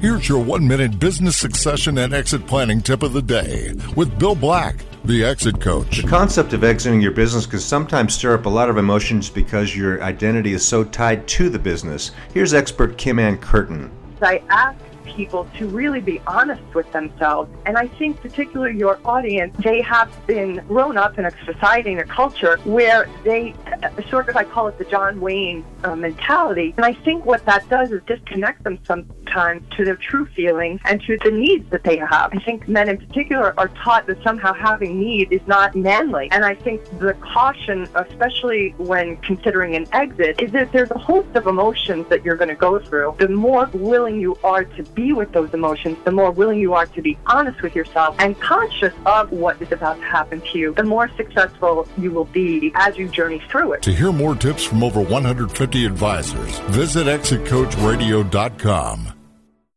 Here's your one minute business succession and exit planning tip of the day with Bill Black, the exit coach. The concept of exiting your business can sometimes stir up a lot of emotions because your identity is so tied to the business. Here's expert Kim Ann Curtin. I ask people to really be honest with themselves. And I think, particularly your audience, they have been grown up in a society and a culture where they sort of, I call it the John Wayne uh, mentality. And I think what that does is disconnect them sometimes to their true feelings and to the needs that they have. I think men in particular are taught that somehow having need is not manly. And I think the caution, especially when considering an exit, is that there's a host of emotions that you're going to go through. The more willing you are to be with those emotions, the more willing you are to be honest with yourself and conscious of what is about to happen to you, the more successful you will be as you journey through it. To hear more tips from over 150 advisors, visit exitcoachradio.com.